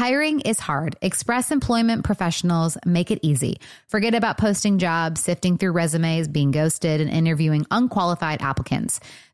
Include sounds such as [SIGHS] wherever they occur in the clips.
Hiring is hard. Express Employment professionals make it easy. Forget about posting jobs, sifting through resumes, being ghosted, and interviewing unqualified applicants.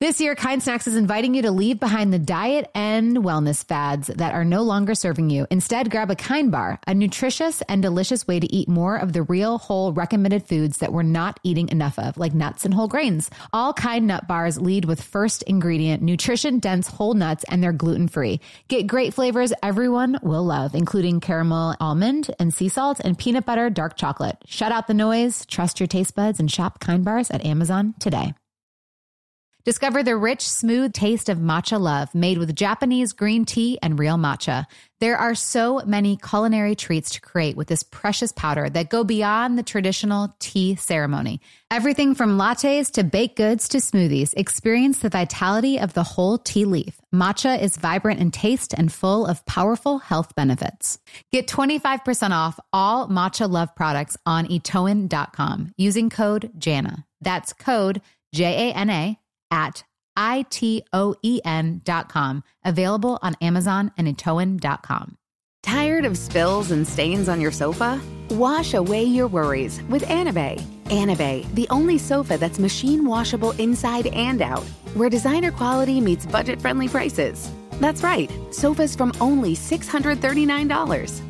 This year, Kind Snacks is inviting you to leave behind the diet and wellness fads that are no longer serving you. Instead, grab a Kind Bar, a nutritious and delicious way to eat more of the real, whole, recommended foods that we're not eating enough of, like nuts and whole grains. All Kind Nut Bars lead with first ingredient, nutrition dense whole nuts, and they're gluten free. Get great flavors everyone will love, including caramel almond and sea salt and peanut butter dark chocolate. Shut out the noise, trust your taste buds, and shop Kind Bars at Amazon today. Discover the rich, smooth taste of matcha love made with Japanese green tea and real matcha. There are so many culinary treats to create with this precious powder that go beyond the traditional tea ceremony. Everything from lattes to baked goods to smoothies. Experience the vitality of the whole tea leaf. Matcha is vibrant in taste and full of powerful health benefits. Get 25% off all matcha love products on itoen.com using code JANA. That's code J A N A at itoen.com. Available on Amazon and itoen.com. Tired of spills and stains on your sofa? Wash away your worries with Anabei. Anabei, the only sofa that's machine washable inside and out, where designer quality meets budget friendly prices. That's right, sofas from only $639.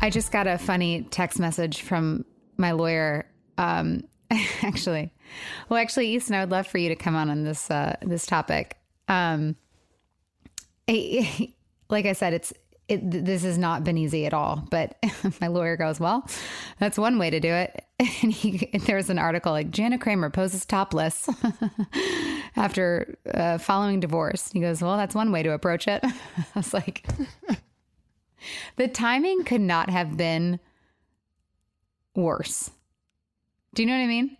I just got a funny text message from my lawyer. Um, [LAUGHS] actually, well, actually, Easton, I would love for you to come on on this uh, this topic. Um, [LAUGHS] like I said, it's it, this has not been easy at all. But [LAUGHS] my lawyer goes, "Well, that's one way to do it." And he, there's an article like Jana Kramer poses topless after uh, following divorce. He goes, "Well, that's one way to approach it." I was like, the timing could not have been worse. Do you know what I mean?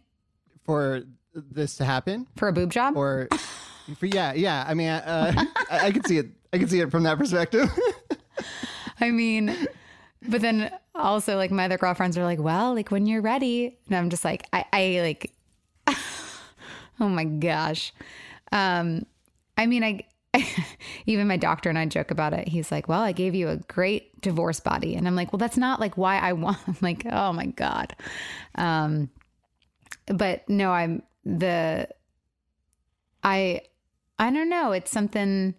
For this to happen, for a boob job, or for yeah, yeah. I mean, uh, I, I can see it. I can see it from that perspective. [LAUGHS] I mean, but then also like my other girlfriends are like, well, like when you're ready, and I'm just like, I, I like, [LAUGHS] oh my gosh. Um, I mean, I [LAUGHS] even my doctor and I joke about it. He's like, "Well, I gave you a great divorce body," and I'm like, "Well, that's not like why I want." [LAUGHS] I'm like, "Oh my god," um, but no, I'm the I I don't know. It's something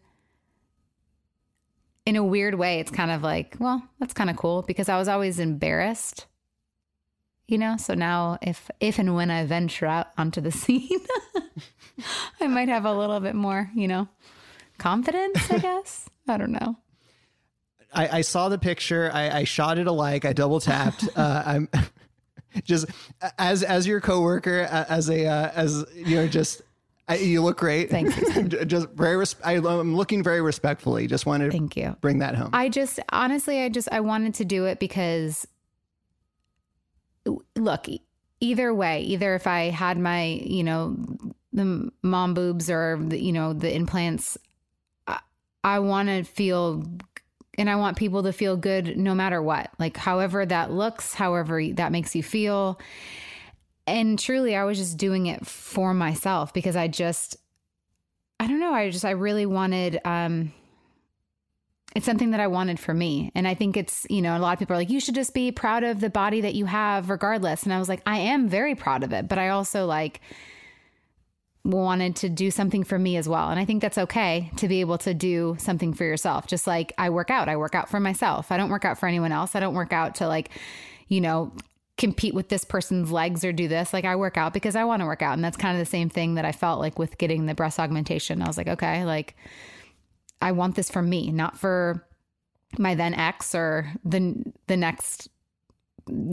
in a weird way. It's kind of like, well, that's kind of cool because I was always embarrassed, you know. So now, if if and when I venture out onto the [LAUGHS] scene, I might have a little bit more, you know confidence, I guess. [LAUGHS] I don't know. I, I, saw the picture. I, I shot it alike. I double tapped. [LAUGHS] Uh, I'm [LAUGHS] just as as your coworker, as a uh, as you know, just I, you look great. Thank you. just very. Res- I, am looking very respectfully. Just wanted to thank you. Bring that home. I just honestly, I just I wanted to do it because look, either way, either if I had my you know the mom boobs or the, you know the implants I want to feel and I want people to feel good no matter what. Like however that looks, however that makes you feel. And truly I was just doing it for myself because I just I don't know, I just I really wanted um it's something that I wanted for me. And I think it's, you know, a lot of people are like, you should just be proud of the body that you have regardless. And I was like, I am very proud of it, but I also like wanted to do something for me as well. And I think that's okay to be able to do something for yourself. Just like I work out, I work out for myself. I don't work out for anyone else. I don't work out to like, you know, compete with this person's legs or do this. Like I work out because I want to work out. And that's kind of the same thing that I felt like with getting the breast augmentation. I was like, okay, like I want this for me, not for my then ex or the the next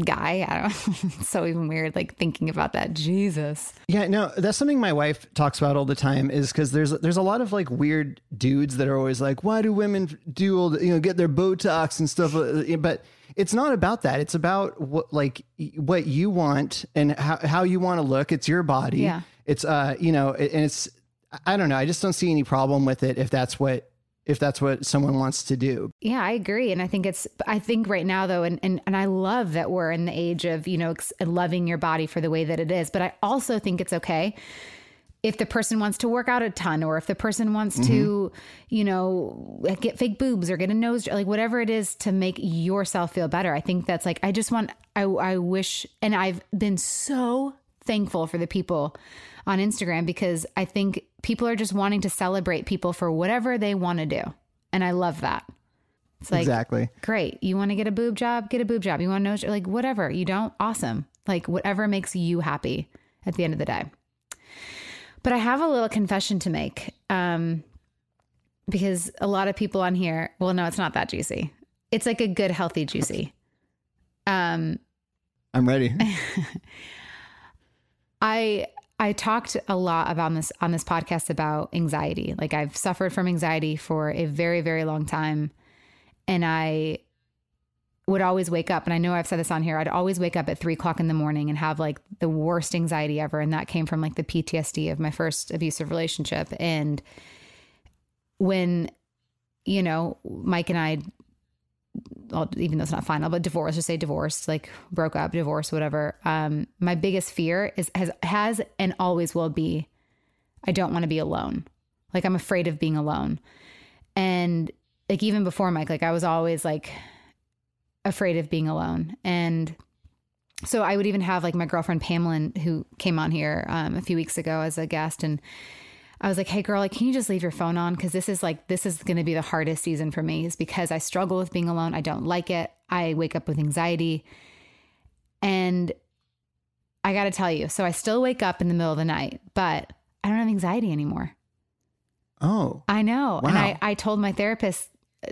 guy. I don't [LAUGHS] know. so even weird like thinking about that. Jesus. Yeah, no, that's something my wife talks about all the time is because there's there's a lot of like weird dudes that are always like, why do women do all the, you know get their Botox and stuff? Uh, but it's not about that. It's about what like what you want and how how you want to look. It's your body. Yeah. It's uh you know and it's I don't know. I just don't see any problem with it if that's what if that's what someone wants to do. Yeah, I agree. And I think it's, I think right now though, and, and, and I love that we're in the age of, you know, loving your body for the way that it is. But I also think it's okay if the person wants to work out a ton or if the person wants mm-hmm. to, you know, get fake boobs or get a nose, like whatever it is to make yourself feel better. I think that's like, I just want, I, I wish, and I've been so thankful for the people on Instagram because I think people are just wanting to celebrate people for whatever they want to do. And I love that. It's like, exactly. Great. You want to get a boob job? Get a boob job. You want to know, like, whatever. You don't? Awesome. Like, whatever makes you happy at the end of the day. But I have a little confession to make um, because a lot of people on here, well, no, it's not that juicy. It's like a good, healthy, juicy. Um, I'm ready. [LAUGHS] I I talked a lot about this on this podcast about anxiety. Like I've suffered from anxiety for a very, very long time. And I would always wake up, and I know I've said this on here, I'd always wake up at three o'clock in the morning and have like the worst anxiety ever. And that came from like the PTSD of my first abusive relationship. And when, you know, Mike and I even though it's not final, but divorce, just say divorced, like broke up, divorce, whatever. Um, my biggest fear is has has and always will be, I don't want to be alone. Like I'm afraid of being alone, and like even before Mike, like I was always like afraid of being alone, and so I would even have like my girlfriend Pamela, who came on here um, a few weeks ago as a guest, and I was like, hey, girl, like, can you just leave your phone on? Because this is like, this is going to be the hardest season for me, is because I struggle with being alone. I don't like it. I wake up with anxiety. And I got to tell you, so I still wake up in the middle of the night, but I don't have anxiety anymore. Oh, I know. Wow. And I, I told my therapist,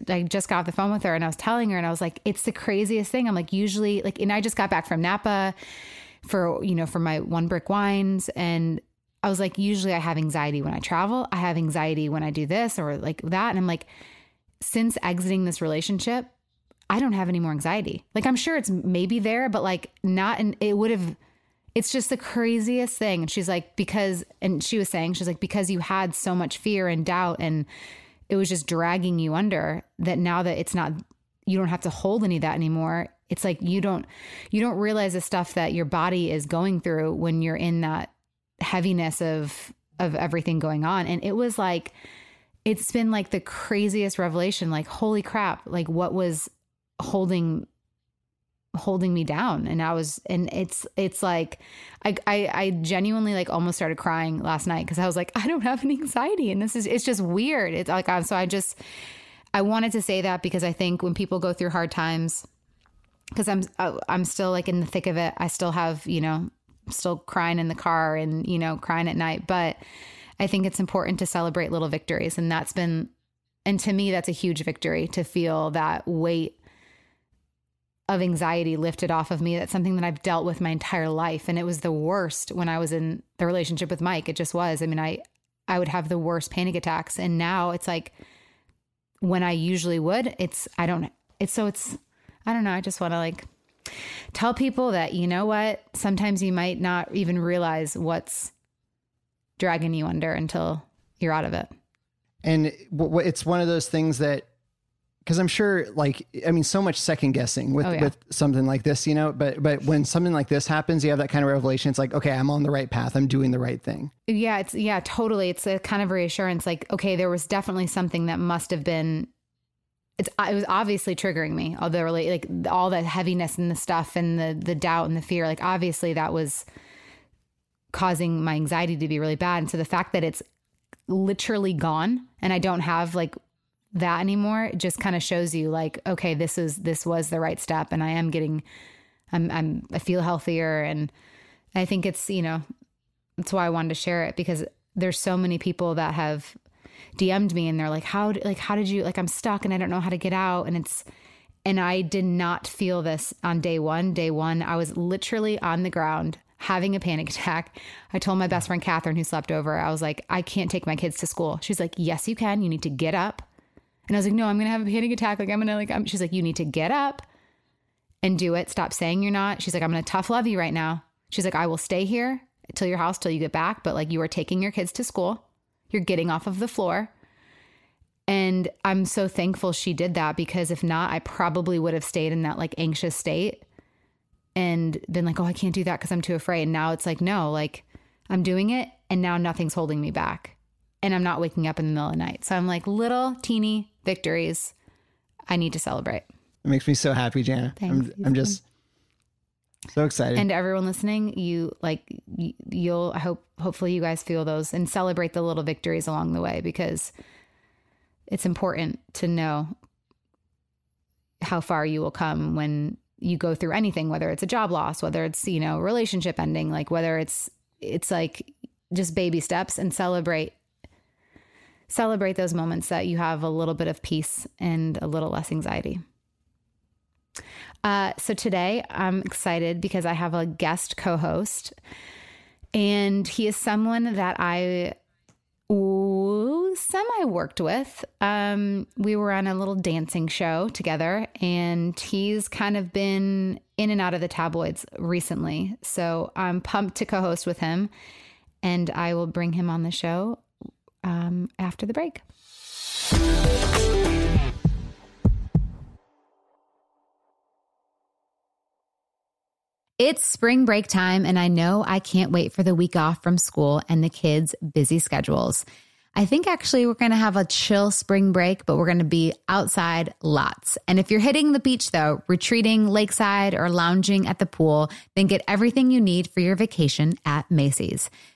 I just got off the phone with her and I was telling her, and I was like, it's the craziest thing. I'm like, usually, like, and I just got back from Napa for, you know, for my one brick wines. And I was like, usually I have anxiety when I travel. I have anxiety when I do this or like that. And I'm like, since exiting this relationship, I don't have any more anxiety. Like, I'm sure it's maybe there, but like, not, and it would have, it's just the craziest thing. And she's like, because, and she was saying, she's like, because you had so much fear and doubt and it was just dragging you under that now that it's not, you don't have to hold any of that anymore. It's like you don't, you don't realize the stuff that your body is going through when you're in that heaviness of of everything going on. And it was like it's been like the craziest revelation like holy crap like what was holding holding me down? And i was and it's it's like i i, I genuinely like almost started crying last night because i was like [LAUGHS] i don't have any anxiety. And this is it's just weird. It's like i'm so i just i wanted to say that because i think when people go through hard times because i'm uh, i'm still like in the thick of it. I still have you know still crying in the car and, you know, crying at night. But I think it's important to celebrate little victories. And that's been, and to me, that's a huge victory to feel that weight of anxiety lifted off of me. That's something that I've dealt with my entire life. And it was the worst when I was in the relationship with Mike. It just was. I mean, I, I would have the worst panic attacks. And now it's like when I usually would, it's, I don't, it's so it's, I don't know. I just want to like tell people that, you know what, sometimes you might not even realize what's dragging you under until you're out of it. And it's one of those things that, because I'm sure, like, I mean, so much second guessing with, oh, yeah. with something like this, you know. But but when something like this happens, you have that kind of revelation. It's like, okay, I'm on the right path. I'm doing the right thing. Yeah, it's yeah, totally. It's a kind of reassurance. Like, okay, there was definitely something that must have been it's uh, it was obviously triggering me. Although really like all the heaviness and the stuff and the the doubt and the fear, like obviously that was causing my anxiety to be really bad. And so the fact that it's literally gone and I don't have like that anymore, it just kind of shows you like, okay, this is this was the right step and I am getting I'm I'm I feel healthier and I think it's, you know, that's why I wanted to share it because there's so many people that have DM'd me and they're like, how, like, how did you, like, I'm stuck and I don't know how to get out. And it's, and I did not feel this on day one. Day one, I was literally on the ground having a panic [LAUGHS] attack. I told my best friend Catherine, who slept over, I was like, I can't take my kids to school. She's like, Yes, you can. You need to get up. And I was like, No, I'm gonna have a panic attack. Like, I'm gonna like. I'm, she's like, You need to get up and do it. Stop saying you're not. She's like, I'm gonna tough love you right now. She's like, I will stay here till your house till you get back, but like you are taking your kids to school. You're getting off of the floor. And I'm so thankful she did that because if not, I probably would have stayed in that like anxious state and been like, oh, I can't do that because I'm too afraid. And now it's like, no, like I'm doing it and now nothing's holding me back. And I'm not waking up in the middle of the night. So I'm like, little teeny victories I need to celebrate. It makes me so happy, Jana. I'm, I'm just so excited. And to everyone listening, you like you'll I hope hopefully you guys feel those and celebrate the little victories along the way because it's important to know how far you will come when you go through anything whether it's a job loss, whether it's, you know, relationship ending, like whether it's it's like just baby steps and celebrate celebrate those moments that you have a little bit of peace and a little less anxiety. Uh, so today I'm excited because I have a guest co host, and he is someone that I semi worked with. Um, we were on a little dancing show together, and he's kind of been in and out of the tabloids recently. So I'm pumped to co host with him, and I will bring him on the show um, after the break. It's spring break time, and I know I can't wait for the week off from school and the kids' busy schedules. I think actually we're going to have a chill spring break, but we're going to be outside lots. And if you're hitting the beach though, retreating lakeside or lounging at the pool, then get everything you need for your vacation at Macy's.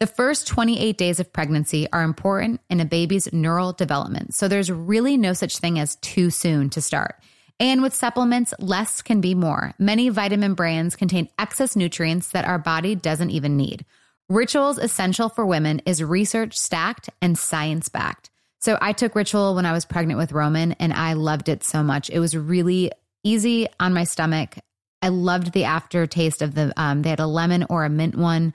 The first 28 days of pregnancy are important in a baby's neural development, so there's really no such thing as too soon to start. And with supplements, less can be more. Many vitamin brands contain excess nutrients that our body doesn't even need. Rituals Essential for Women is research stacked and science backed. So I took Ritual when I was pregnant with Roman and I loved it so much. It was really easy on my stomach. I loved the aftertaste of the, um, they had a lemon or a mint one.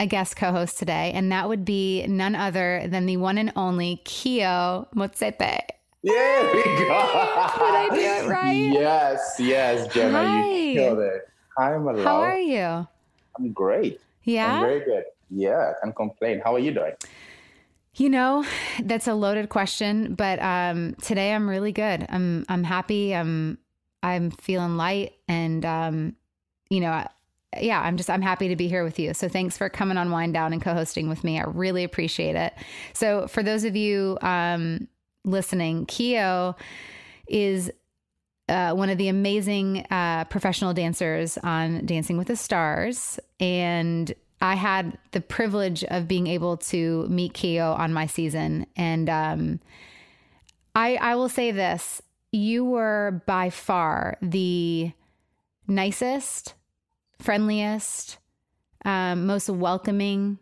a guest co-host today, and that would be none other than the one and only Keo Motsepe. Yeah, we go. Did I do it right? Yes, yes, Gemma, Hi. you killed it. Hi, Malal. How are you? I'm great. Yeah. I'm very good. Yeah, I can't complain. How are you doing? You know, that's a loaded question, but um, today I'm really good. I'm I'm happy. I'm I'm feeling light, and um, you know, yeah, I'm just I'm happy to be here with you. So thanks for coming on Wind Down and co-hosting with me. I really appreciate it. So for those of you um, listening, Keo is uh, one of the amazing uh, professional dancers on Dancing with the Stars. And I had the privilege of being able to meet Keo on my season. And um, I, I will say this you were by far the nicest, friendliest, um, most welcoming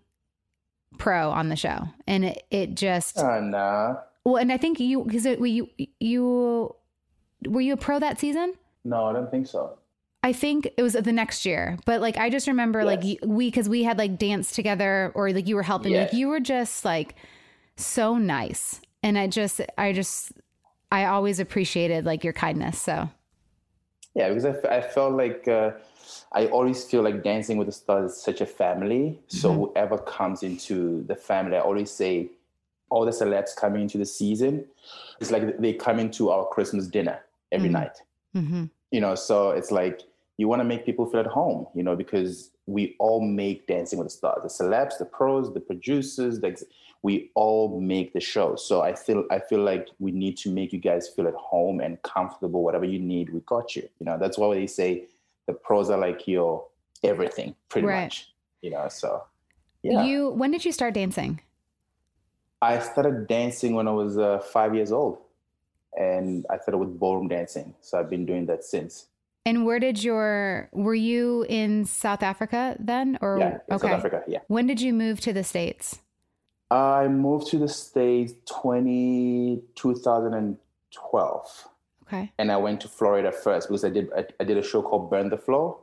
pro on the show. And it, it just, Oh, no. well, and I think you, because you, you, were you a pro that season? No, I don't think so. I think it was the next year, but like I just remember like Yes. you- we because we had like danced together or like you were helping me. Like you were just like so nice, and I just I just I always appreciated like your kindness. So Yeah, because I, f- I felt like uh, I always feel like Dancing with the Stars is such a family. So Mm-hmm. whoever comes into the family, I always say, all the celebs coming into the season, it's like they come into our Christmas dinner every Mhm. night. hmm you know so it's like you want to make people feel at home you know because we all make dancing with the stars the celebs the pros the producers the ex- we all make the show so i feel i feel like we need to make you guys feel at home and comfortable whatever you need we got you you know that's why they say the pros are like your everything pretty Right. much you know so yeah you when did you start dancing? i started dancing when i was uh, five years old and i started with ballroom dancing so i've been doing that since And where did your were you in South Africa then or yeah okay? south africa yeah When did you move to the states? I moved to the States 20, 2012. Okay. And I went to Florida first because I did I, I did a show called Burn the Floor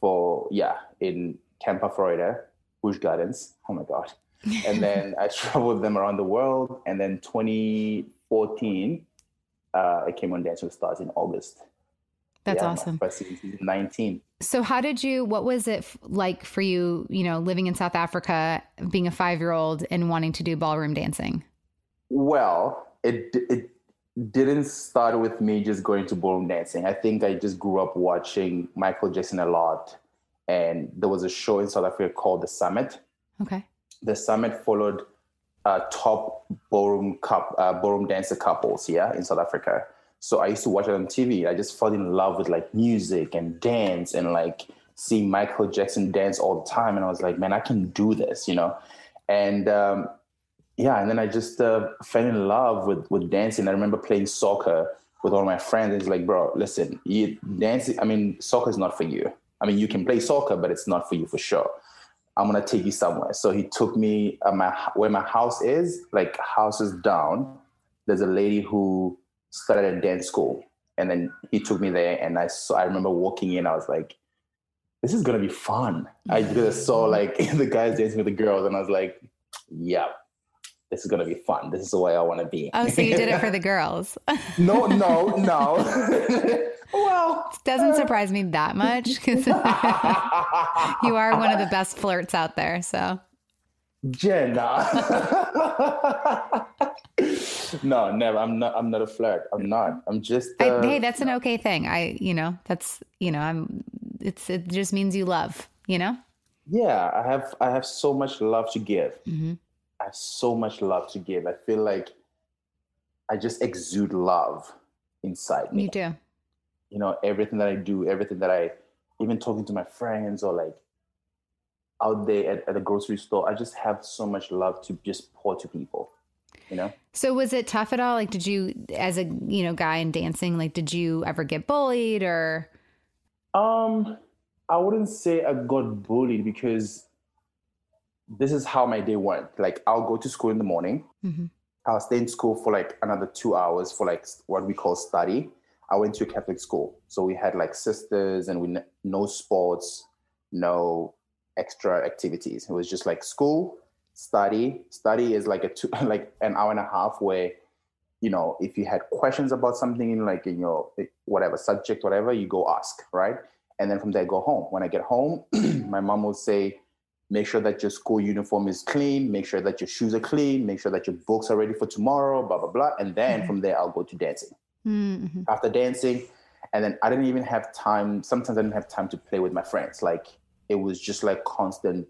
for yeah in Tampa, Florida, Busch Gardens. Oh my god! [LAUGHS] And then I traveled them around the world. And then 2014, uh, I came on Dance with Stars in August. That's Yeah, awesome. First season, season 19. So how did you what was it f- like for you, you know, living in South Africa, being a 5-year-old and wanting to do ballroom dancing? Well, it it didn't start with me just going to ballroom dancing. I think I just grew up watching Michael Jackson a lot, and there was a show in South Africa called The Summit. Okay. The Summit followed uh, top ballroom cup uh, ballroom dancer couples, yeah, in South Africa. So I used to watch it on TV. I just fell in love with like music and dance and like seeing Michael Jackson dance all the time. And I was like, man, I can do this, you know. And um, yeah, and then I just uh, fell in love with with dancing. I remember playing soccer with all my friends. It's like, bro, listen, you dancing. I mean, soccer is not for you. I mean, you can play soccer, but it's not for you for sure. I'm gonna take you somewhere. So he took me uh, my where my house is, like houses down. There's a lady who started a dance school, and then he took me there, and I saw. I remember walking in. I was like, "This is gonna be fun." I just saw like [LAUGHS] the guys dancing with the girls, and I was like, "Yeah, this is gonna be fun. This is the way I want to be." Oh, so you did it for the [LAUGHS] girls? no, no, [LAUGHS] no. well, doesn't uh, surprise me that much because you are one of the best flirts out there. So, Jenna. [LAUGHS] no, never. I'm not. I'm not a flirt. I'm not. I'm just. Uh, I, hey, that's an okay thing. I, you know, that's you know, I'm. It's it just means you love. You know. Yeah, I have. I have so much love to give. Mm-hmm. I have so much love to give. I feel like I just exude love inside me. You do you know everything that i do everything that i even talking to my friends or like out there at, at a grocery store i just have so much love to just pour to people you know? So was it tough at all? Like did you as a you know guy in dancing like did you ever get bullied or? Um i wouldn't say i got bullied because this is how my day went. Like i'll go to school in the morning. Mm-hmm. i'll stay in school for like another two hours for like what we call study. I went to a Catholic school, so we had like sisters, and we no sports, no extra activities. It was just like school, study. Study is like a two, [LAUGHS] like an hour and a half where, you know, if you had questions about something in like in your whatever subject, whatever, you go ask, right? And then from there, go home. When I get home, [CLEARS THROAT] my mom will say, make sure that your school uniform is clean, make sure that your shoes are clean, make sure that your books are ready for tomorrow, blah, blah, blah. And then mm-hmm. from there, I'll go to dancing mm-hmm. after dancing. And then I didn't even have time. Sometimes I didn't have time to play with my friends. Like it was just like constant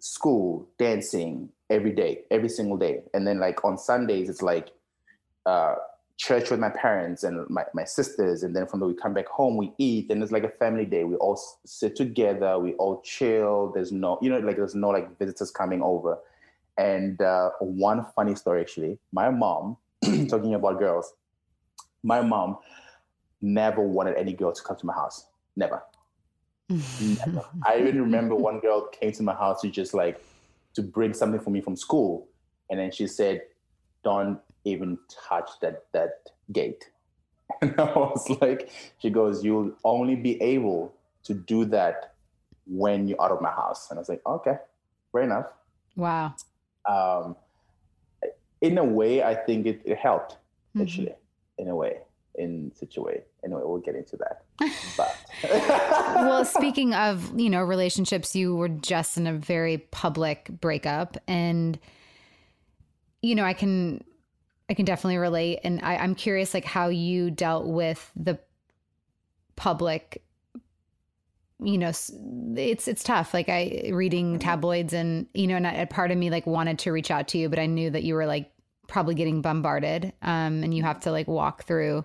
school, dancing every day, every single day. And then like on Sundays, it's like uh, church with my parents and my, my sisters. And then from there, we come back home, we eat, and it's like a family day. We all sit together, we all chill. There's no, you know, like there's no like visitors coming over. And uh, one funny story actually, my mom, [CLEARS THROAT] talking about girls, my mom never wanted any girl to come to my house. Never. Never. [LAUGHS] I even remember one girl came to my house to just like to bring something for me from school. And then she said, Don't even touch that that gate. [LAUGHS] And I was like, she goes, You'll only be able to do that when you're out of my house. And I was like, okay, fair enough. Wow. Um, in a way, I think it, it helped mm-hmm. actually in a way in situation anyway we'll get into that [LAUGHS] but [LAUGHS] well [LAUGHS] speaking of you know relationships you were just in a very public breakup and you know i can i can definitely relate. And I, i'm curious like how you dealt with the public you know it's it's tough. Like i reading mm-hmm. tabloids and you know and a part of me like wanted to reach out to you but i knew that you were like probably getting bombarded um, and you have to like walk through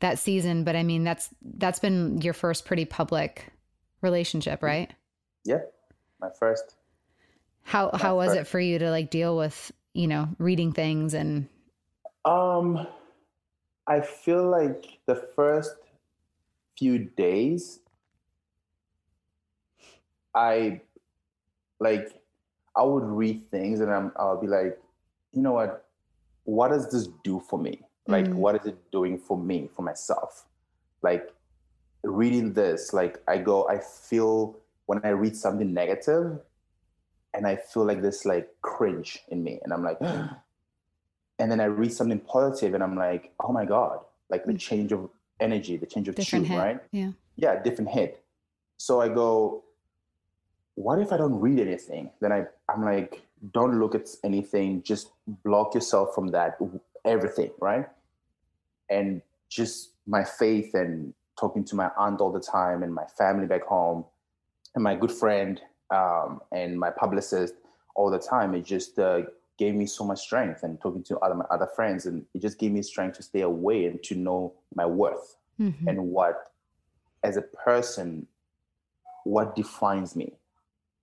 that season but i mean that's that's been your first pretty public relationship right yeah my first how my how was first. it for you to like deal with you know reading things and um i feel like the first few days i like i would read things and I'm, i'll be like you know what what does this do for me? Like, mm. what is it doing for me, for myself? Like, reading this, like, I go, I feel when I read something negative, and I feel like this, like, cringe in me. And I'm like, [GASPS] and then I read something positive, and I'm like, oh my God, like the mm. change of energy, the change of different tune, hit. right? Yeah. Yeah, different hit. So I go, what if I don't read anything? Then I, I'm like, don't look at anything just block yourself from that everything right and just my faith and talking to my aunt all the time and my family back home and my good friend um, and my publicist all the time it just uh, gave me so much strength and talking to other my other friends and it just gave me strength to stay away and to know my worth mm-hmm. and what as a person what defines me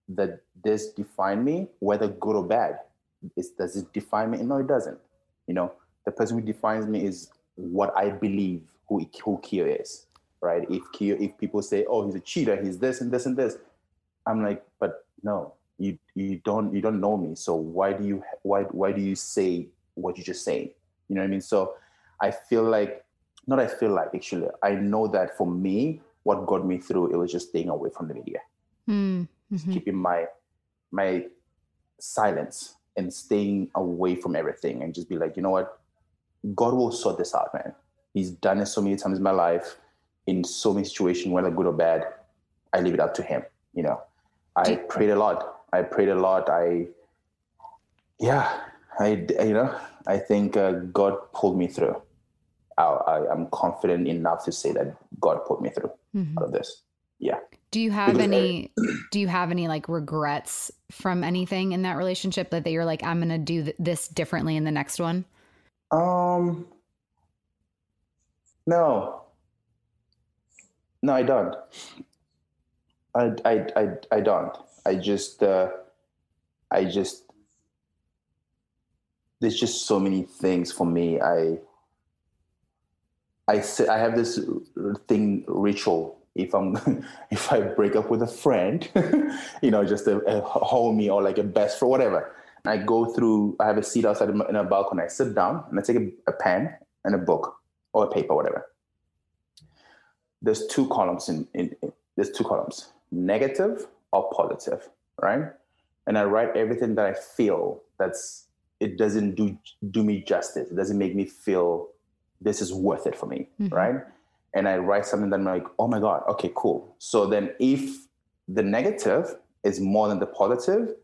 that this define me, whether good or bad. It's, does it define me? No, it doesn't. You know, the person who defines me is what I believe who who is, right? If Keo, if people say, "Oh, he's a cheater," he's this and this and this, I'm like, but no, you you don't you don't know me. So why do you why why do you say what you just saying? You know what I mean? So I feel like not I feel like actually I know that for me, what got me through it was just staying away from the media, Mm-hmm. keeping my my silence and staying away from everything and just be like, you know what, God will sort this out, man. He's done it so many times in my life, in so many situations, whether good or bad. I leave it up to Him. You know, I prayed a lot. I prayed a lot. I, yeah, I, you know, I think uh, God pulled me through. I, I, I'm confident enough to say that God put me through Mhm. out of this. Yeah. Do you have Because any [CLEARS THROAT] do you have any like regrets from anything in that relationship that, that you're like I'm going to do th- this differently in the next one? Um. No. No, I don't. I I I, I don't. I just uh, I just there's just so many things for me. I I say I have this thing ritual. If I'm [LAUGHS] if I break up with a friend, [LAUGHS] you know, just a, a homie or like a best friend, whatever. I go through. I have a seat outside in a balcony. I sit down and I take a, a pen and a book or a paper, whatever. There's two columns in, in, in there's two columns, negative or positive, right? And I write everything that I feel that's it doesn't do do me justice. It doesn't make me feel this is worth it for me, Mhm. right? And I write something that I'm like, oh my god, okay, cool. So then if the negative is more than the positive,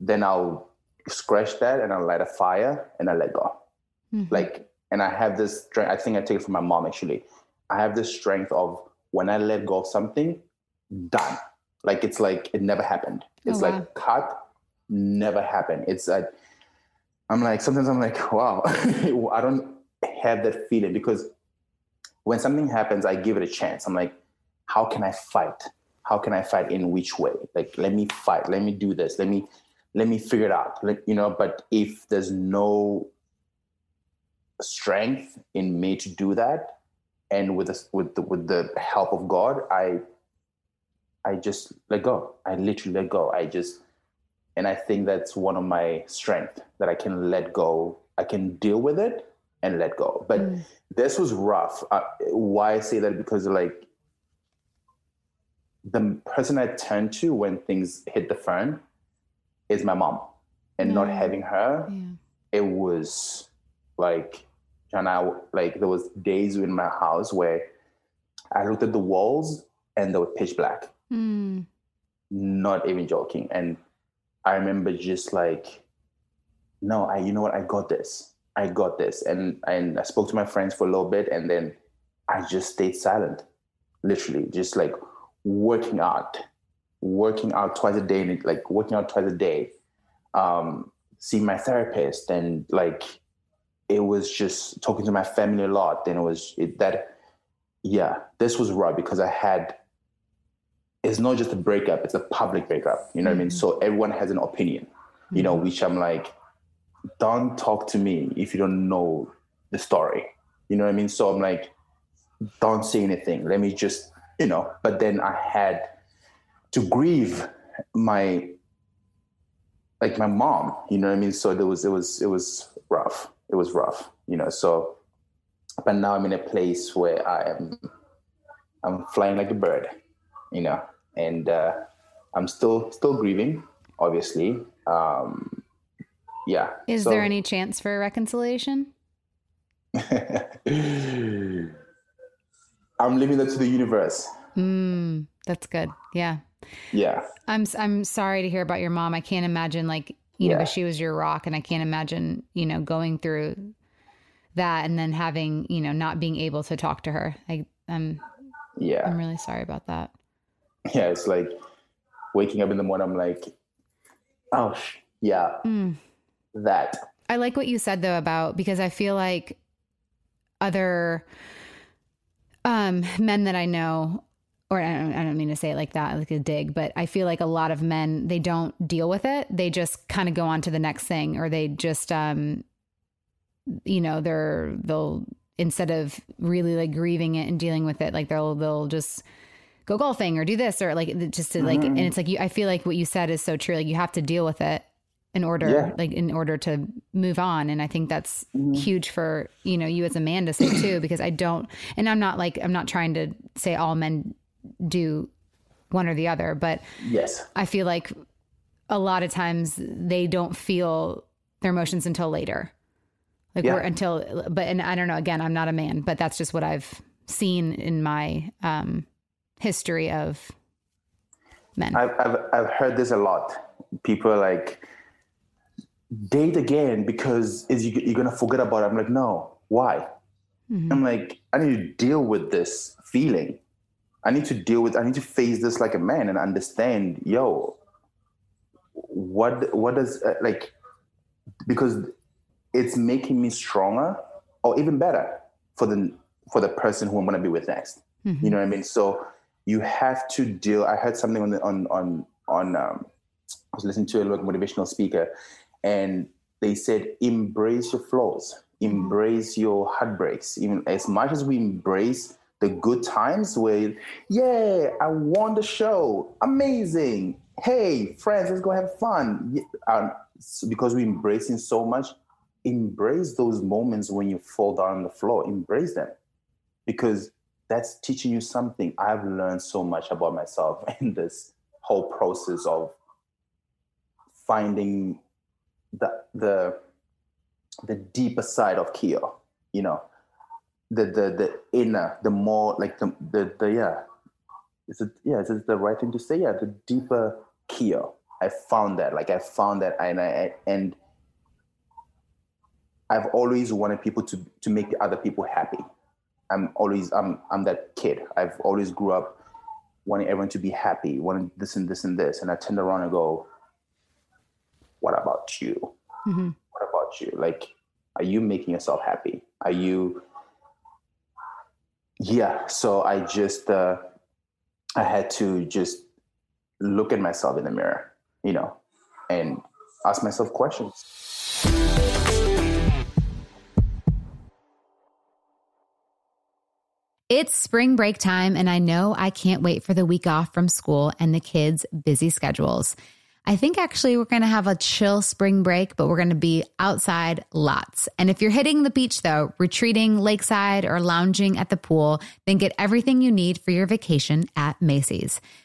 then I'll scratch that and I'll light a fire and I let go. Mhm. Like, and I have this strength. I think I take it from my mom actually. I have this strength of when I let go of something, done. Like it's like it never happened. Oh, It's wow. like cut, never happened. It's like I'm like sometimes I'm like, [LAUGHS] wow, [LAUGHS] I don't have that feeling because when something happens, I give it a chance. I'm like, how can I fight? How can I fight in which way? Like, let me fight. Let me do this. Let me let me figure it out. You know, but if there's no strength in me to do that, and with the, with the, with the help of God, I I just let go. I literally let go. I just and I think that's one of my strength that I can let go. I can deal with it and let go. But Mm. this was rough. Uh, why I say that because like the person I turn to when things hit the fan is my mom, and not Mm. having her, Yeah. it was like, and I like there was days in my house where I looked at the walls and they were pitch black Mm. not even joking. And I remember just like, no, I, you know what, I got this. I got this. And and I spoke to my friends for a little bit and then I just stayed silent. Literally, just like working out, working out twice a day, like working out twice a day. Um, seeing my therapist and like it was just talking to my family a lot. Then it was it, that yeah, this was raw because I had it's not just a breakup, it's a public breakup. You know what I mean? Mhm. So everyone has an opinion, you know, which I'm like, don't talk to me if you don't know the story. You know what I mean? So I'm like, don't say anything. Let me just, you know, but then I had to grieve my like my mom, you know what I mean? So there was it was it was rough. It was rough, you know. So but now I'm in a place where I am I'm flying like a bird, you know, and uh, I'm still still grieving, obviously. Um, yeah. Is so- there any chance for a reconciliation? [LAUGHS] I'm leaving that to the universe. Mm, that's good. Yeah. Yeah. I'm I'm sorry to hear about your mom. I can't imagine like you know Yeah. 'cause she was your rock, and I can't imagine you know going through that and then having you know not being able to talk to her. I I'm Yeah. I'm really sorry about that. Yeah. It's like waking up in the morning. I'm like, oh, yeah, Mm. that. I like what you said though about because I feel like other um men that I know or I don't, I don't mean to say it like that like a dig but I feel like a lot of men they don't deal with it they just kind of go on to the next thing or they just um you know they're they'll instead of really like grieving it and dealing with it, like they'll they'll just go golfing or do this or like just to like and it's like you I feel like what you said is so true. Like you have to deal with it in order Yeah. like in order to move on and i think that's huge for you know you as a man to say too because i don't and i'm not like i'm not trying to say all men do one or the other but Yes. i feel like a lot of times they don't feel their emotions until later like Yeah. we're until but and i don't know again i'm not a man but that's just what i've seen in my um history of men I've, I've, I've heard this a lot. People are like, date again because is you, you're going to forget about it. I'm like, no, why? I'm like, I need to deal with this feeling. I need to deal with, I need to face this like a man and understand, yo, what, what does, uh, like, because it's making me stronger or even better for the, for the person who I'm going to be with next. You know what I mean? So you have to deal. I heard something on the, on on on. Um, I was listening to a like, motivational speaker, and they said embrace your flaws, embrace your heartbreaks. Even as much as we embrace the good times, where yeah, I won the show, amazing. Hey, friends, let's go have fun. Um, because we're embracing so much, embrace those moments when you fall down on the floor. Embrace them because that's teaching you something. I've learned so much about myself [LAUGHS] in this whole process of finding the the the deeper side of Keo, you know, the the the inner, the more like the the, the yeah, is it yeah, is it the right thing to say? Yeah, the deeper Keo. I found that, like I found that, and I and I've always wanted people to to make other people happy. I'm always I'm I'm that kid. I've always grew up wanting everyone to be happy, wanting this and this and this, and I turn around and go, "What about you? Mhm. What about you? Like, are you making yourself happy? Are you?" Yeah. So I just uh, I had to just look at myself in the mirror, you know, and ask myself questions. It's spring break time, and I know I can't wait for the week off from school and the kids' busy schedules. I think actually we're going to have a chill spring break, but we're going to be outside lots. And if you're hitting the beach, though, retreating lakeside or lounging at the pool, then get everything you need for your vacation at Macy's.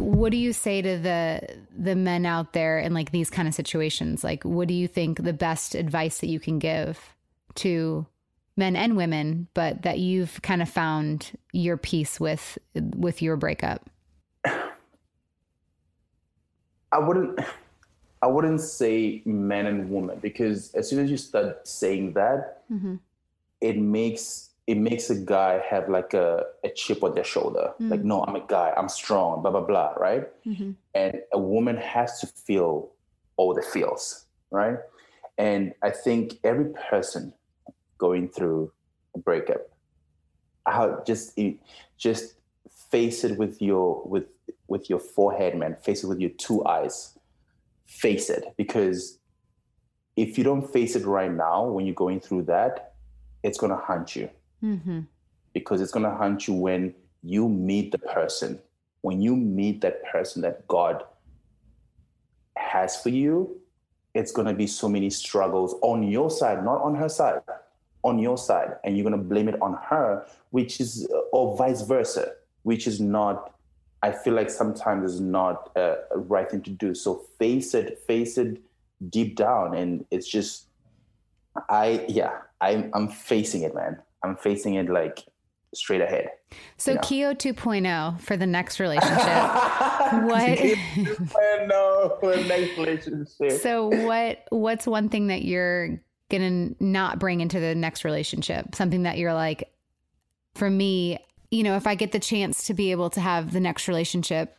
what do you say to the the men out there in like these kind of situations like what do you think the best advice that you can give to men and women but that you've kind of found your peace with with your breakup i wouldn't i wouldn't say men and women because as soon as you start saying that mm-hmm. it makes it makes a guy have like a, a chip on their shoulder. Mm. Like, no, I'm a guy, I'm strong, blah, blah, blah, right? Mm-hmm. And a woman has to feel all the feels, right? And I think every person going through a breakup, how just just face it with your with with your forehead, man. Face it with your two eyes. Face it because if you don't face it right now when you're going through that, it's gonna haunt you mm-hmm. because it's going to haunt you when you meet the person. When you meet that person that God has for you, it's going to be so many struggles on your side, not on her side, on your side. And you're going to blame it on her, which is, uh, or vice versa, which is not, I feel like sometimes is not a, a right thing to do. So face it, face it deep down. And it's just, I, yeah, I'm, I'm facing it, man. I'm facing it like straight ahead. So you know? Keo 2.0 for the next [LAUGHS] relationship. what? no, oh for the next relationship. So what? What's one thing that you're gonna not bring into the next relationship? Something that you're like, for me, you know, if I get the chance to be able to have the next relationship.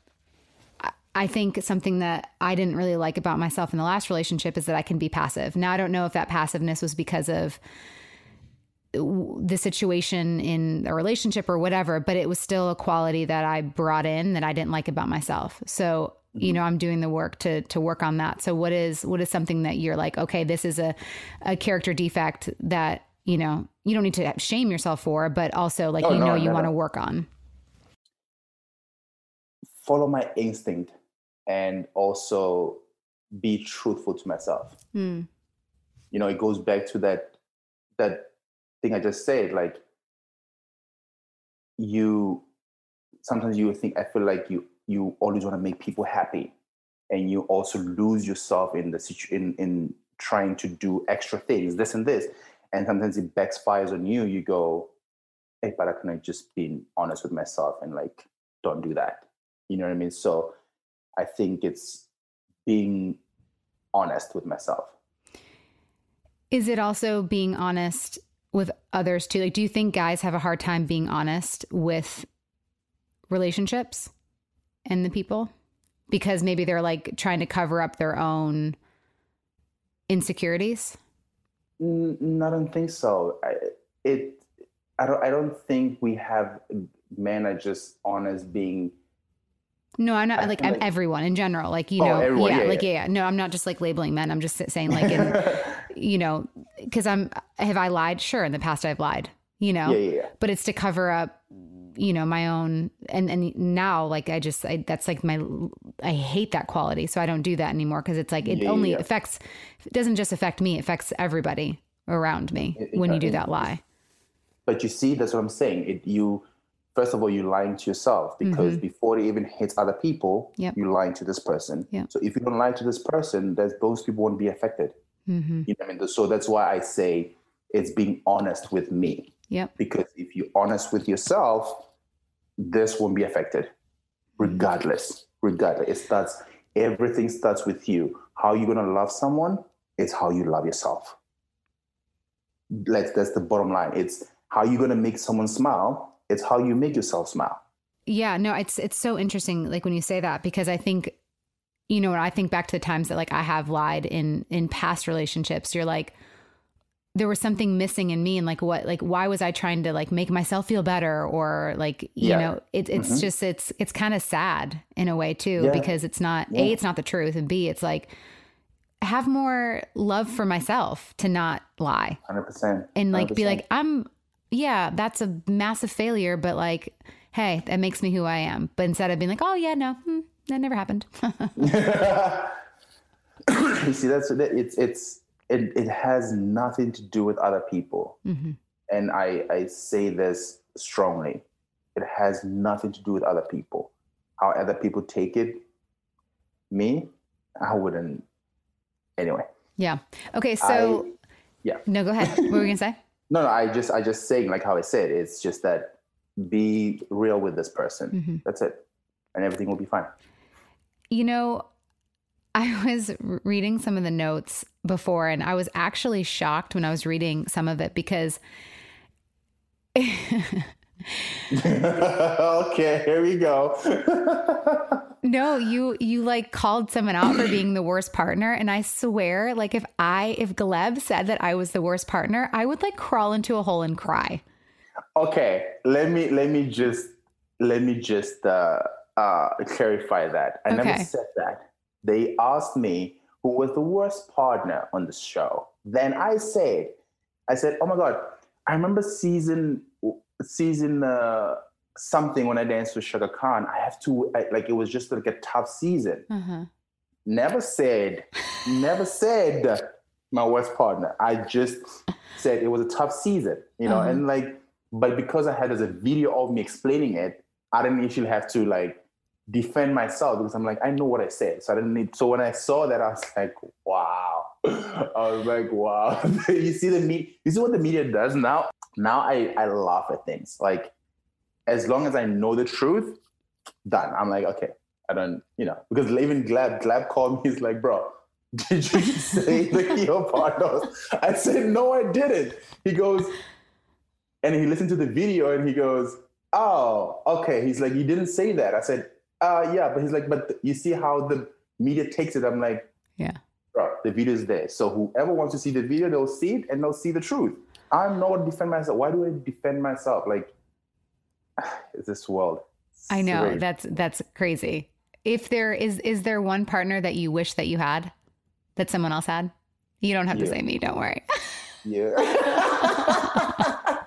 I think something that I didn't really like about myself in the last relationship is that I can be passive. Now I don't know if that passiveness was because of the situation in a relationship or whatever, but it was still a quality that I brought in that I didn't like about myself. So, mm-hmm. you know, I'm doing the work to to work on that. So what is what is something that you're like, okay, this is a a character defect that, you know, you don't need to shame yourself for, but also like oh, you no, know you want to work on. Follow my instinct and also be truthful to myself. Mm. You know, it goes back to that that thing I just said, like you sometimes you think I feel like you you always want to make people happy and you also lose yourself in the situ- in in trying to do extra things, this and this. And sometimes it backfires on you. You go, hey, but I can I just be honest with myself and like don't do that. You know what I mean? So I think it's being honest with myself. Is it also being honest with others too? Like, do you think guys have a hard time being honest with relationships and the people because maybe they're like trying to cover up their own insecurities? No, I don't think so. I, it, I don't. I don't think we have men are just honest being no, I'm not like, I'm like everyone in general. Like, you oh, know, yeah, yeah, like, yeah. yeah. No, I'm not just like labeling men. I'm just saying, like, in, [LAUGHS] you know, because I'm, have I lied? Sure. In the past, I've lied, you know, yeah, yeah, yeah. but it's to cover up, you know, my own. And, and now, like, I just, I, that's like my, I hate that quality. So I don't do that anymore because it's like, it only affects, it doesn't just affect me, it affects everybody around me it, when you do that lie. But you see, that's what I'm saying. It, you, first of all, you're lying to yourself because mm-hmm. before it even hits other people, yep. you're lying to this person. Yep. So if you don't lie to this person, those people won't be affected. Mm-hmm. You know I mean? So that's why I say it's being honest with me. Yep. Because if you're honest with yourself, this won't be affected, regardless. Regardless, it starts everything starts with you. How you're gonna love someone? It's how you love yourself. Let's, that's the bottom line. It's how you're gonna make someone smile. It's how you make yourself smile. Yeah, no, it's it's so interesting like when you say that because I think you know, when I think back to the times that like I have lied in in past relationships, you're like there was something missing in me and like what like why was I trying to like make myself feel better or like you Yeah. know, it, it's Mhm. just it's it's kind of sad in a way too Yeah. because it's not Yeah. A it's not the truth and B it's like have more love for myself to not lie Hundred percent. and like be like i'm yeah that's a massive failure but like hey that makes me who i am but instead of being like oh yeah no hmm, that never happened. You [LAUGHS] [LAUGHS] see, that's it's it's it, it has nothing to do with other people. Mhm. and I, I say this strongly. It has nothing to do with other people. How other people take it me i wouldn't. Anyway. Yeah. Okay so I- yeah. no go ahead. What were we gonna say? [LAUGHS] No no i just i just saying like how i said it's just that be real with this person. Mhm. that's it. And everything will be fine you know i [LAUGHS] was reading some of the notes before and i was actually shocked when i was reading some of it because [LAUGHS] okay here we go [LAUGHS] No, you you like called someone out for being the worst partner and I swear like if I if Gleb said that I was the worst partner, I would like crawl into a hole and cry. okay let me let me just let me just uh uh clarify that i Okay. never said that they asked me who was the worst partner on the show then i said i said oh my god i remember season season uh something when i danced with Sugar khan i have to I, like it was just like a tough season Uh-huh. never said never said my worst partner i just said it was a tough season you know Uh-huh. and like but because i had there's a video of me explaining it i didn't actually have to like defend myself because i'm like i know what i said so i didn't need so when i saw that i was like wow [LAUGHS] i was like wow [LAUGHS] you see the me you see what the media does now now i i laugh at things like as long as i know the truth done i'm like okay I don't, you know, because even Gleb, Gleb called me. He's like, bro, [LAUGHS] did you say the partners? I said, no, I didn't. He goes, and he listened to the video and he goes, oh, okay. He's like, you didn't say that. I said, uh, yeah, but he's like, but you see how the media takes it. I'm like, Yeah. bro, the video is there. So whoever wants to see the video, they'll see it and they'll see the truth. I'm not going to defend myself. Why do I defend myself? Like, [SIGHS] this world. I know. Strange. That's that's crazy. If there is is there one partner that you wish that you had that someone else had? You don't have to say me, don't worry. Yeah. [LAUGHS] [LAUGHS]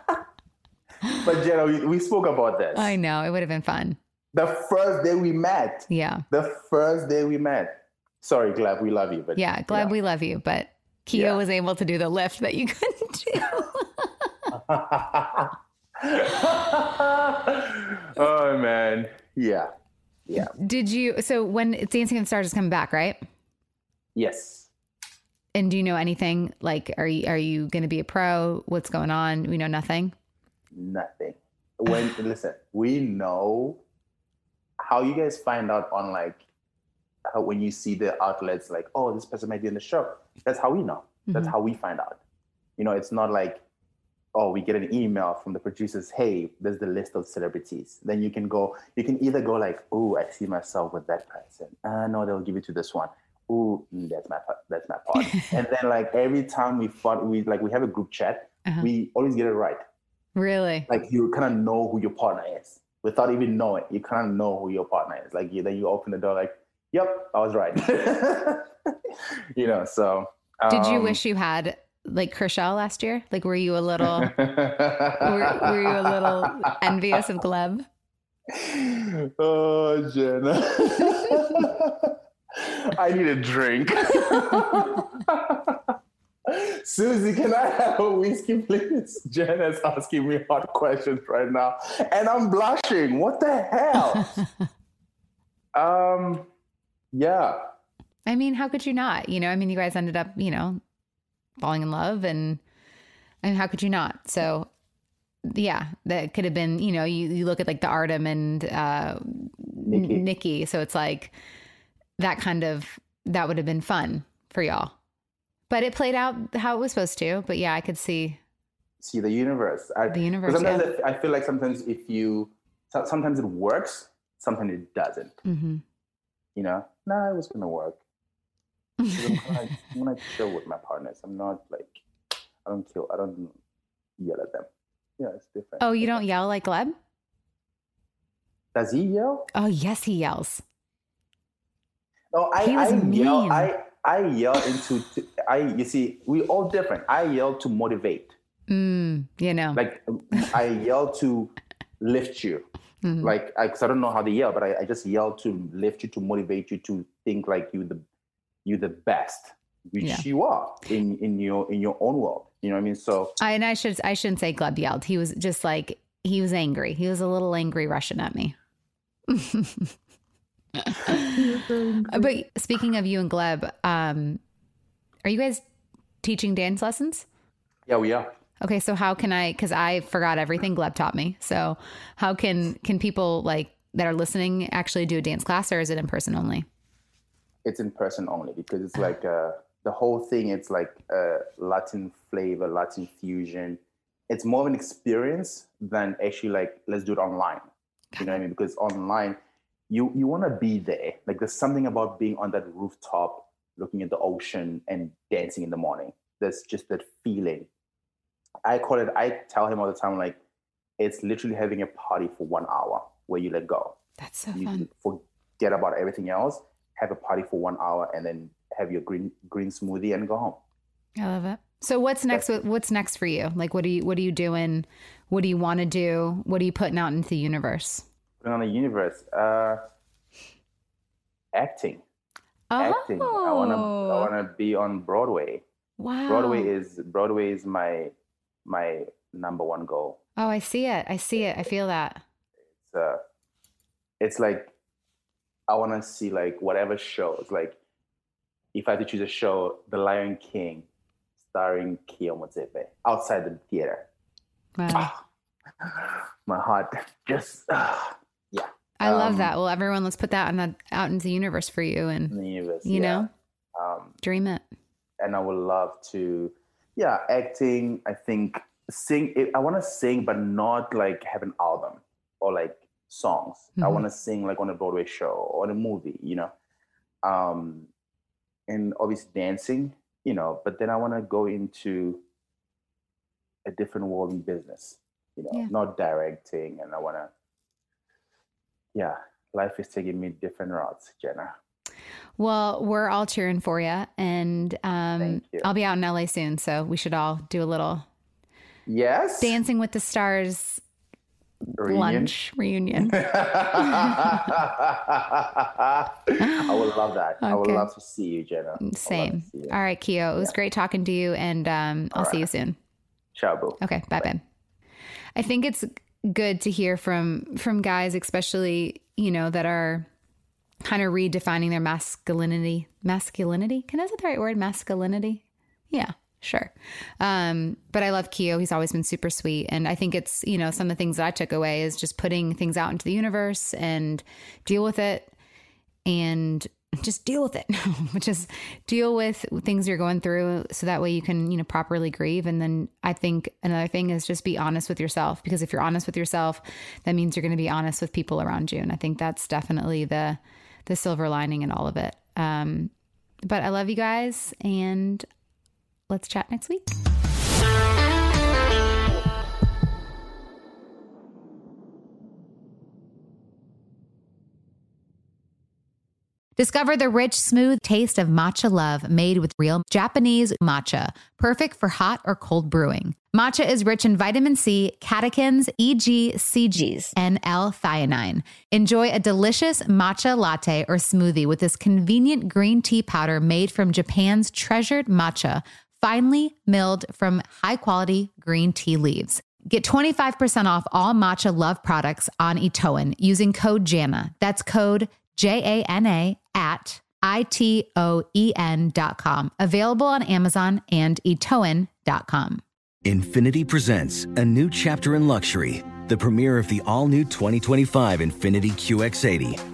but Jana, we, we spoke about this. I know. It would have been fun. The first day we met. Yeah. The first day we met. Sorry, Gleb we love you, but Yeah. Gleb we love you, but Keo Yeah. was able to do the lift that you [LAUGHS] couldn't do. [LAUGHS] oh man, yeah, yeah, Did you so when Dancing in the Stars is coming back, right? yes. And do you know anything like are you are you going to be a pro? What's going on? We know nothing. Nothing. When [SIGHS] listen, we know how you guys find out on like how when you see the outlets like, oh, this person might be in the show. That's how we know. That's Mhm. how we find out. You know, it's not like, oh, we get an email from the producers, hey, there's the list of celebrities. Then you can go, you can either go like, oh, I see myself with that person. Uh, no, they'll give it to this one. Mm, that's my part. That's my part. [LAUGHS] and then like every time we fought, we like we have a group chat. Uh-huh. We always get it right. Really? Like you kind of know who your partner is without even knowing. You kind of know who your partner is. Like you, then you open the door, like, yep, I was right. [LAUGHS] you know. So Did you um, wish you had like Kershaw last year? Like were you a little [LAUGHS] were, were you a little envious of Gleb? oh, Jana. [LAUGHS] I need a drink. Susie, can I have a whiskey, please? [LAUGHS] Jen is asking me hard questions right now, and I'm blushing. What the hell? [LAUGHS] um, yeah, I mean, how could you not? You know, I mean, you guys ended up, you know, falling in love and and how could you not? So yeah, that could have been, you know, you, you look at like the Artem and uh Nikki. Nikki. So it's like that kind of that would have been fun for y'all. But it played out how it was supposed to. But yeah, I could see see the universe. I, The universe, Sometimes yeah. I I feel like sometimes if you sometimes it works, sometimes it doesn't. hmm You know, nah, it was gonna work. I'm gonna, I'm gonna chill with my partners. I'm not like I don't kill. I don't yell at them. Yeah, it's different. Oh, you don't yell like Gleb? Does he yell? Oh, yes, he yells. No, I, He was I yell. I I yell into. I you see, we all different. I yell to motivate. Mm, you know. Like I yell to lift you. Mhm. Like I, 'cause I don't know how to yell, but I, I just yell to lift you, to motivate you, to think like you the you the best, which Yeah. you are in in your in your own world. You know what I mean? So I, and I should I shouldn't say Gleb yelled. He was just like he was angry. He was a little angry rushing at me. [LAUGHS] [LAUGHS] but speaking of you and Gleb, um, are you guys teaching dance lessons? yeah, we are. Okay, so how can I? Because I forgot everything Gleb taught me. So how can can people like that are listening actually do a dance class, or is it in person only? It's in person only because it's like uh, the whole thing. It's like a Latin flavor, Latin fusion. It's more of an experience than actually like let's do it online. You know what I mean? Because online, you you want to be there. Like there's something about being on that rooftop, looking at the ocean and dancing in the morning. There's just that feeling. I call it. I tell him all the time, like it's literally having a party for one hour where you let go. That's so You fun. forget about everything else. Have a party for one hour and then have your green green smoothie and go home. I love it. So what's next? What's next for you? Like, what do you what are you doing? What do you want to do? What are you putting out into the universe? Putting on the universe. Uh, acting. Acting. I wanna I wanna be on Broadway. Oh, wow. Broadway is Broadway is my my number one goal. Oh, I see it. I see it. I feel that. It's uh it's like I wanna see like whatever shows. Like if I had to choose a show, The Lion King, starring Keo Motsepe, outside the theater. Wow. My heart just ah, I love um, that. Well, everyone, let's put that on the, out into the universe for you and the universe. you yeah. know, Um, dream it. and I would love to, yeah, acting. I think sing. I want to sing, but not like have an album or like songs. I Mhm. want to sing like on a Broadway show or a movie, you know. Um, and obviously dancing, you know. But then I want to go into a different world in business, you know, Yeah. not directing. And I want to, yeah, life is taking me different routes, Jana. Well, we're all cheering for you, and um, you. I'll be out in LA soon, so we should all do a little Yes. Dancing with the Stars Reunion? lunch reunion. [LAUGHS] I would love that. I would love to see you, Jana. I would love to Same. you. All right, Keo. It was great talking to you, and um, I'll All see you soon. Ciao, boo. Okay, bye, babe. I think it's good to hear from from guys, especially you know that are kind of redefining their masculinity. Masculinity? Can I say the right word? Masculinity? Yeah, sure. Um, but I love Keo. He's always been super sweet, and I think it's you know some of the things that I took away is just putting things out into the universe and deal with it, and just deal with it. [LAUGHS] Is deal with things you're going through so that way you can you know properly grieve. And then i think another thing is just be honest with yourself because if you're honest with yourself that means you're going to be honest with people around you. And i think that's definitely the the silver lining in all of it. Um but i love you guys and let's chat next week Discover the rich, smooth taste of matcha love made with real Japanese matcha, perfect for hot or cold brewing. Matcha is rich in vitamin C, catechins, EG, CGs, and L-theanine. Enjoy a delicious matcha latte or smoothie with this convenient green tea powder made from Japan's treasured matcha, finely milled from high-quality green tea leaves. Get 25% off all Matcha Love products on Ito En using code JANA. That's code J A N A at I T O E N dot com. Available on Amazon and dot com. Infiniti presents a new chapter in luxury, the premiere of the all new 2025 Infiniti QX80.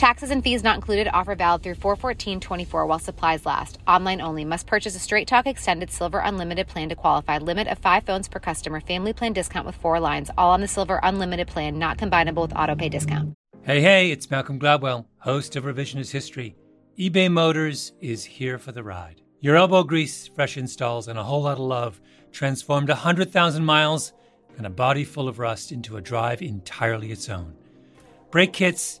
Taxes and fees not included. Offer valid through 41424 while supplies last. Online only. Must purchase a Straight Talk Extended Silver Unlimited plan to qualify. Limit of five phones per customer. Family plan discount with four lines. All on the Silver Unlimited plan, not combinable with auto pay discount. Hey, hey, it's Malcolm Gladwell, host of Revisionist History. eBay Motors is here for the ride. Your elbow grease, fresh installs, and a whole lot of love transformed 100,000 miles and a body full of rust into a drive entirely its own. Brake kits,